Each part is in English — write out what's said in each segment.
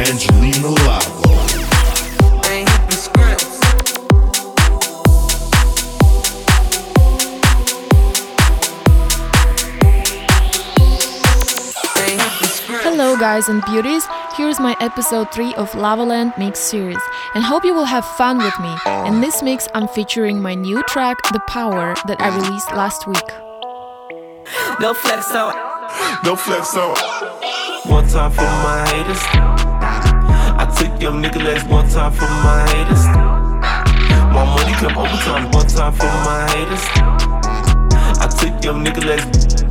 Angelina Lavo. Hello guys and beauties, here's my episode 3 of Lavaland Mix series and hope you will have fun with me. In this mix I'm featuring my new track The Power that I released last week. No flex out. No flex on. One time for my haters. Give nigga legs one time for my haters. My money come overtime one time for my haters. I took them nigga legs.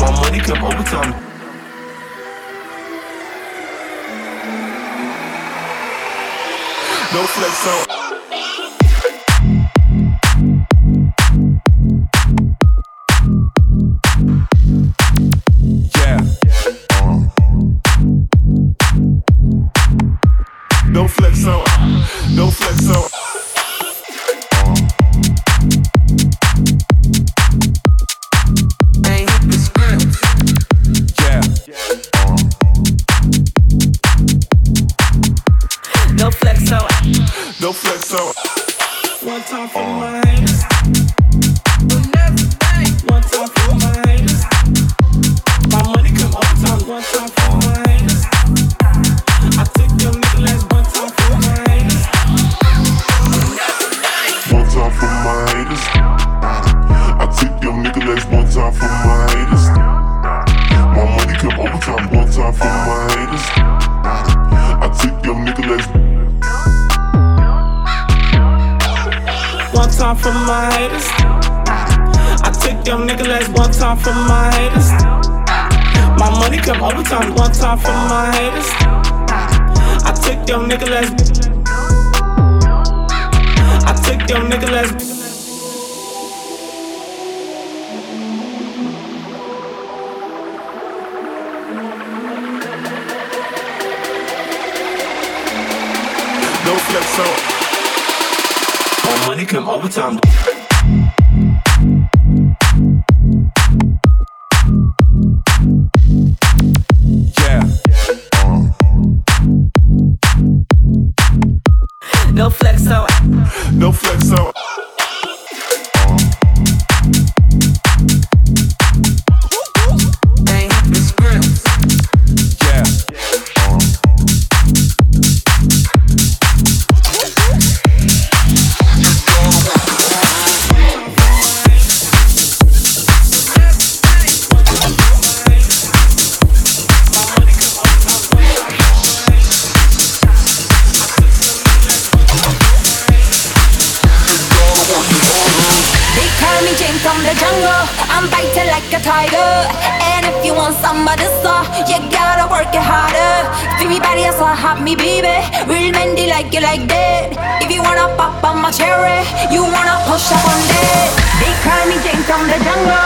My money come overtime. No flex on. For my haters. My money come all the time, one time for my haters. from the jungle.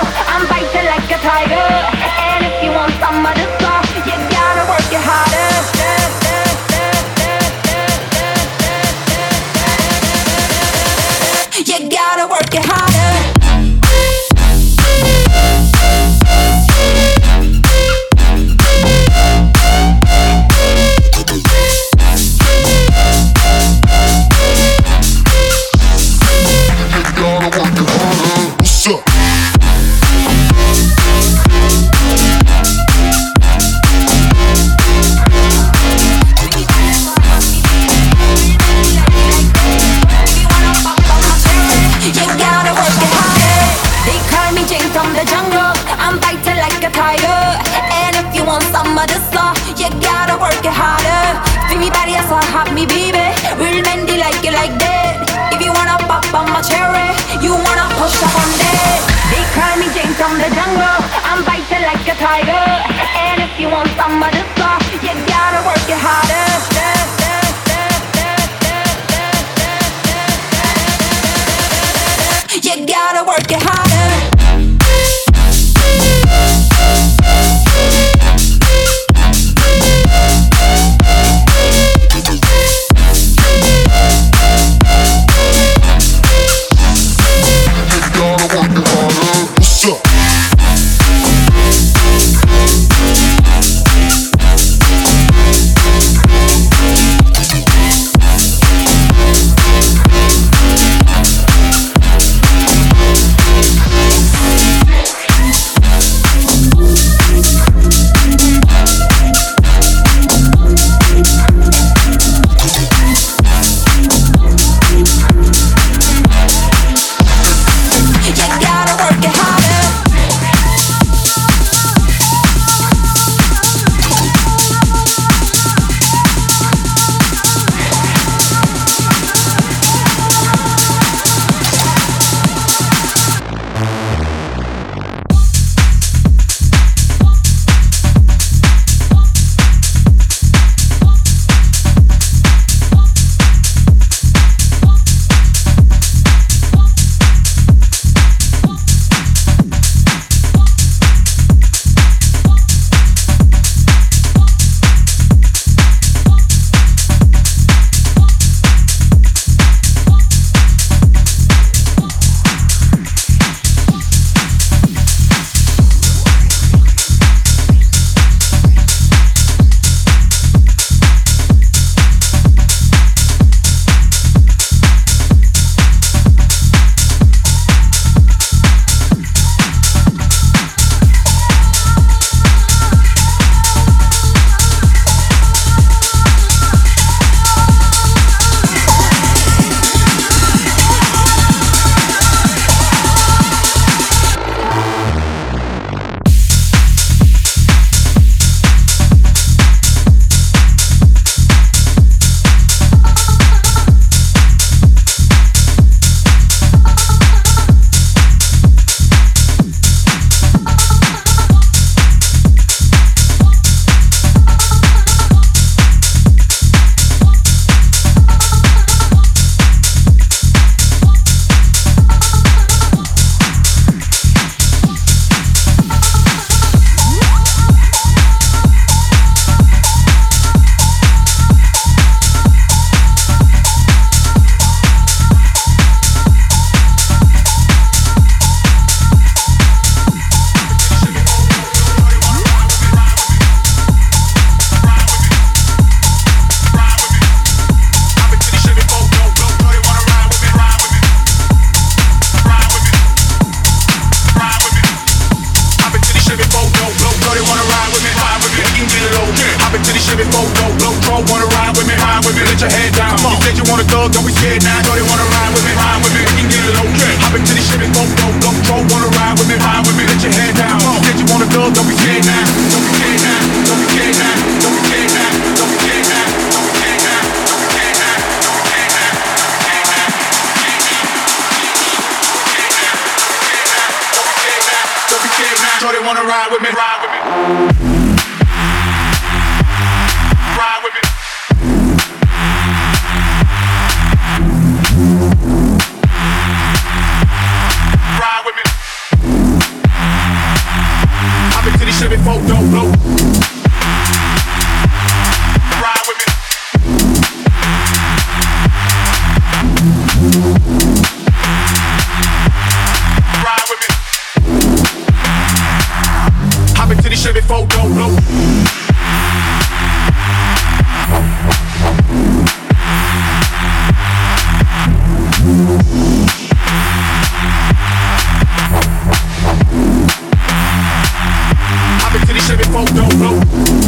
Civic folk don't vote.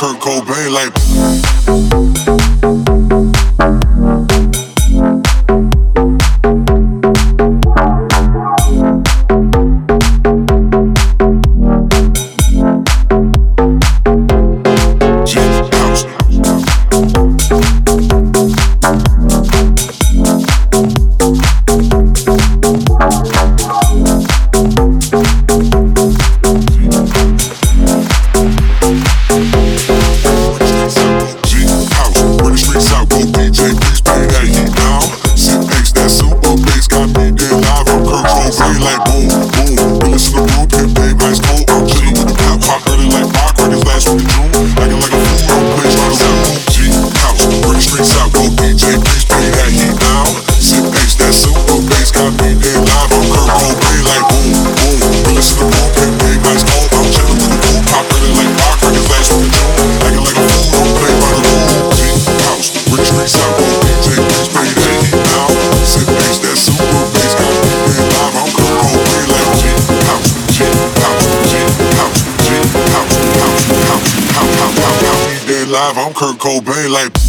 Kurt Cobain like. Kurt Cobain like.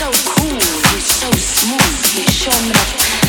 so cool, he's so smooth, he shone like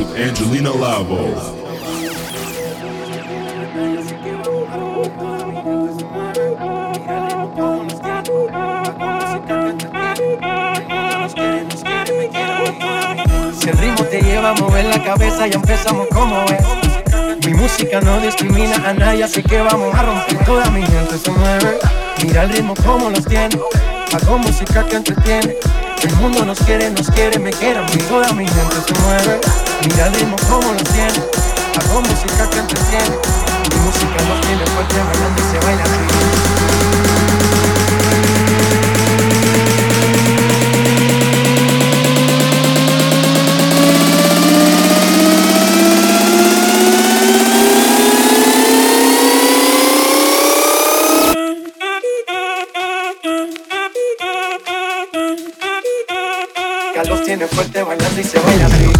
Angelina Lavo. Si el ritmo te lleva a mover la cabeza y empezamos como es. Mi música no discrimina a nadie, así que vamos a romper. Toda mi gente se mueve. Mira el ritmo como los tiene. Hago música que entretiene. El mundo nos quiere, nos quiere, me quiere a Toda mi gente se mueve. Mira el ritmo como lo tiene. Hago música que entretiene. Mi música no tiene fuerte bailando y se baila así. Fuerte bailando y se baila así.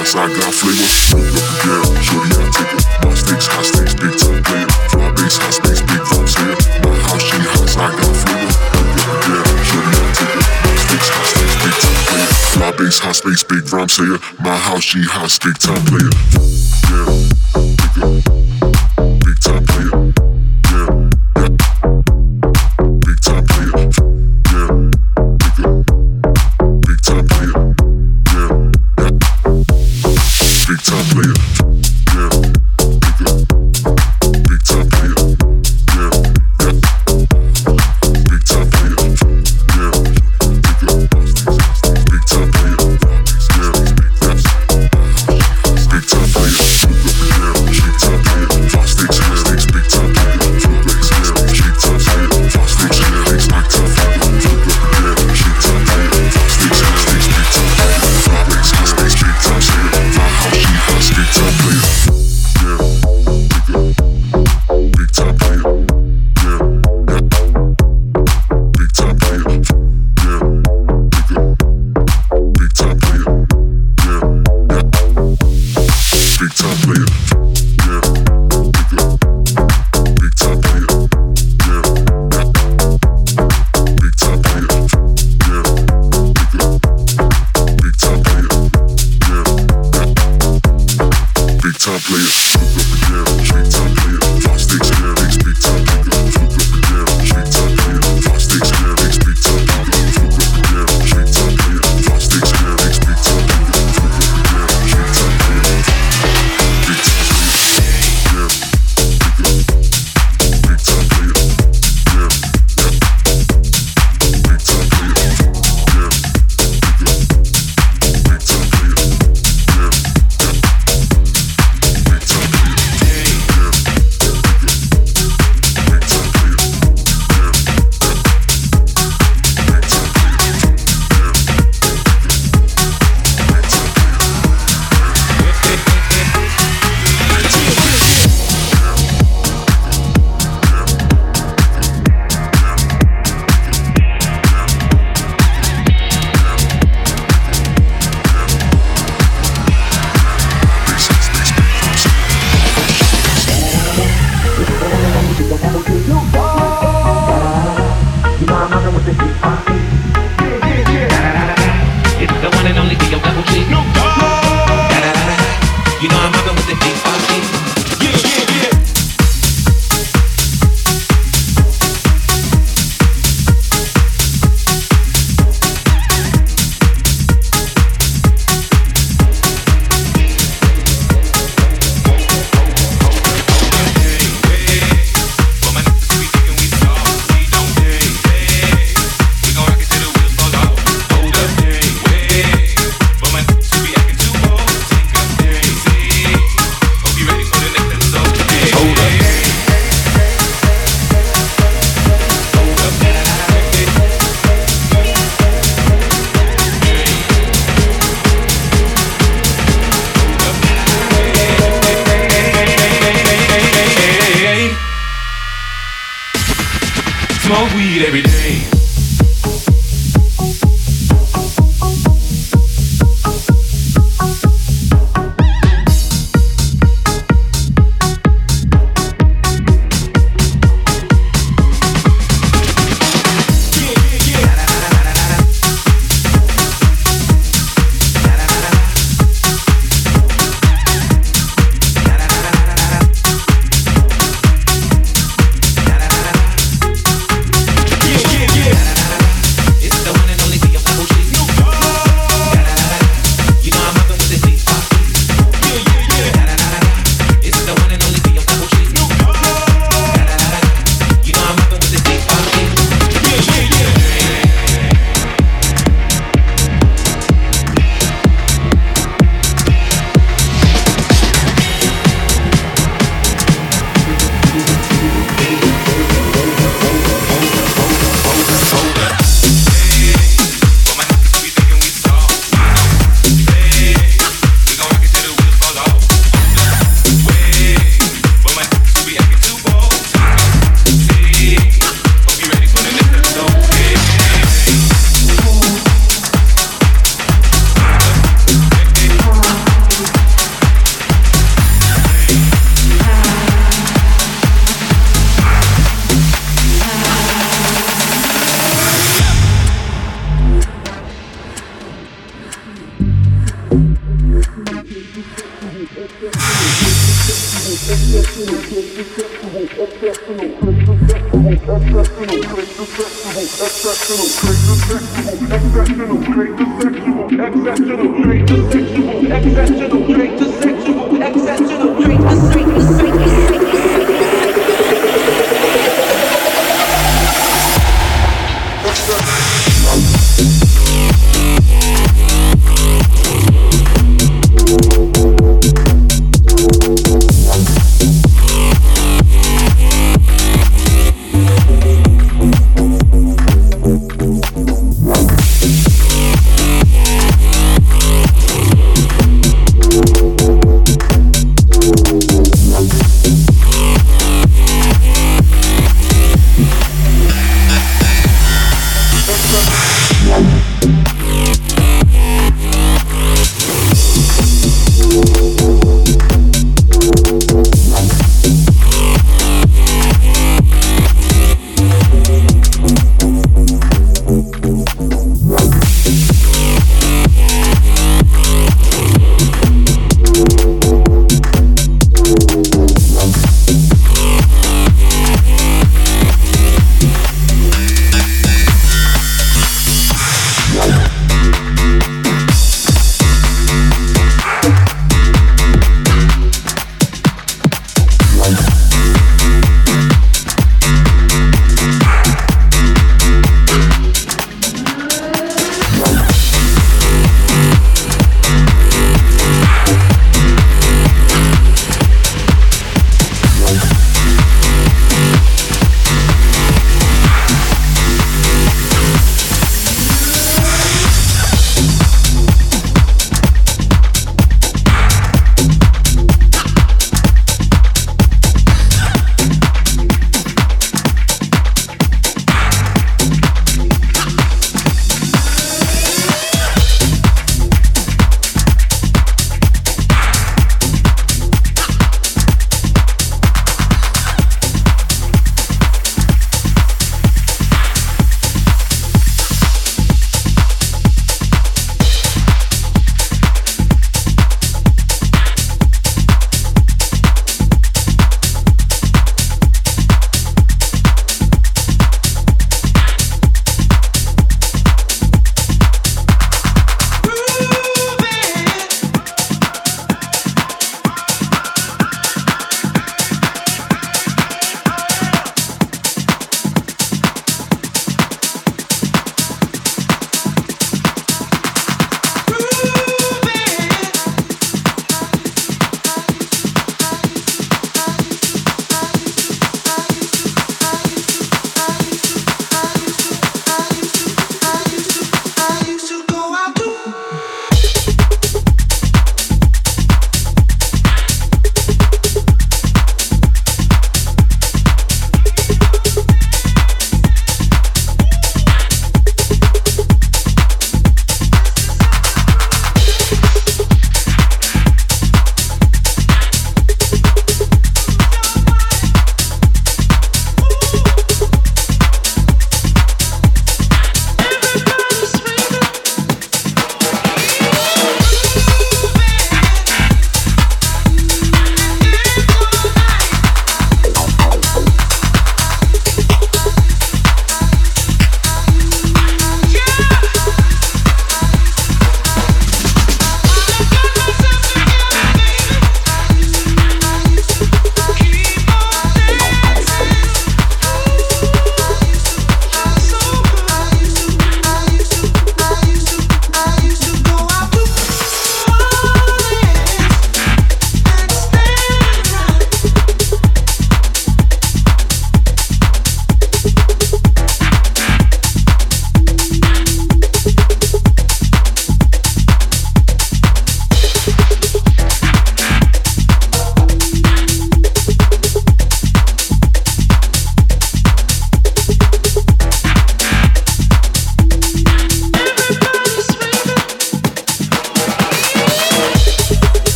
bounce, I got flavor. Smoke up again, shorty, I take it. My stakes, high stakes, big time player. Fly bass, high stakes, big vibes here. My house, she house, I got flavor. Smoke up again, shorty, I take it. My stakes, high stakes, big time player. Fly bass, high stakes, big rhyme here. My house, she house, big time player. Yeah, yeah.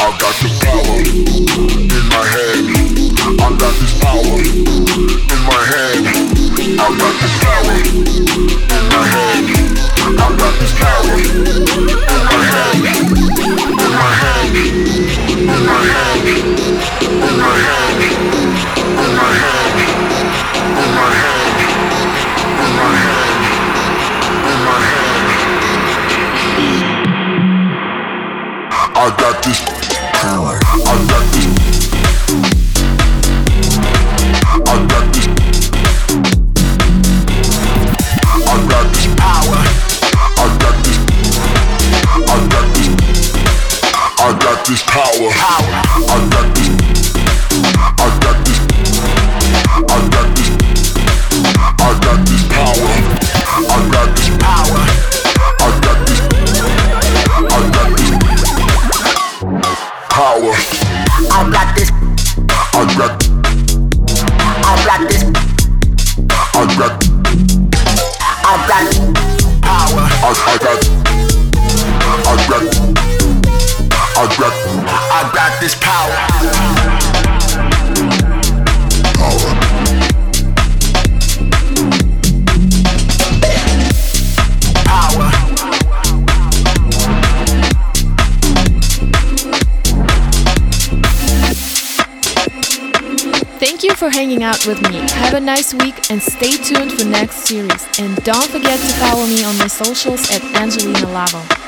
I got the power in my head. I got this power in my head. I got this power in my head. I got this power in my head. In my head. In my head. In my head. In my head. In my head. In my head. In my head. I got this power. I got this. I got this. I got this power. I got this. I got this. I got this power. Hanging out with me. Have a nice week and stay tuned for next series. And don't forget to follow me on my socials at Angelina Lavo.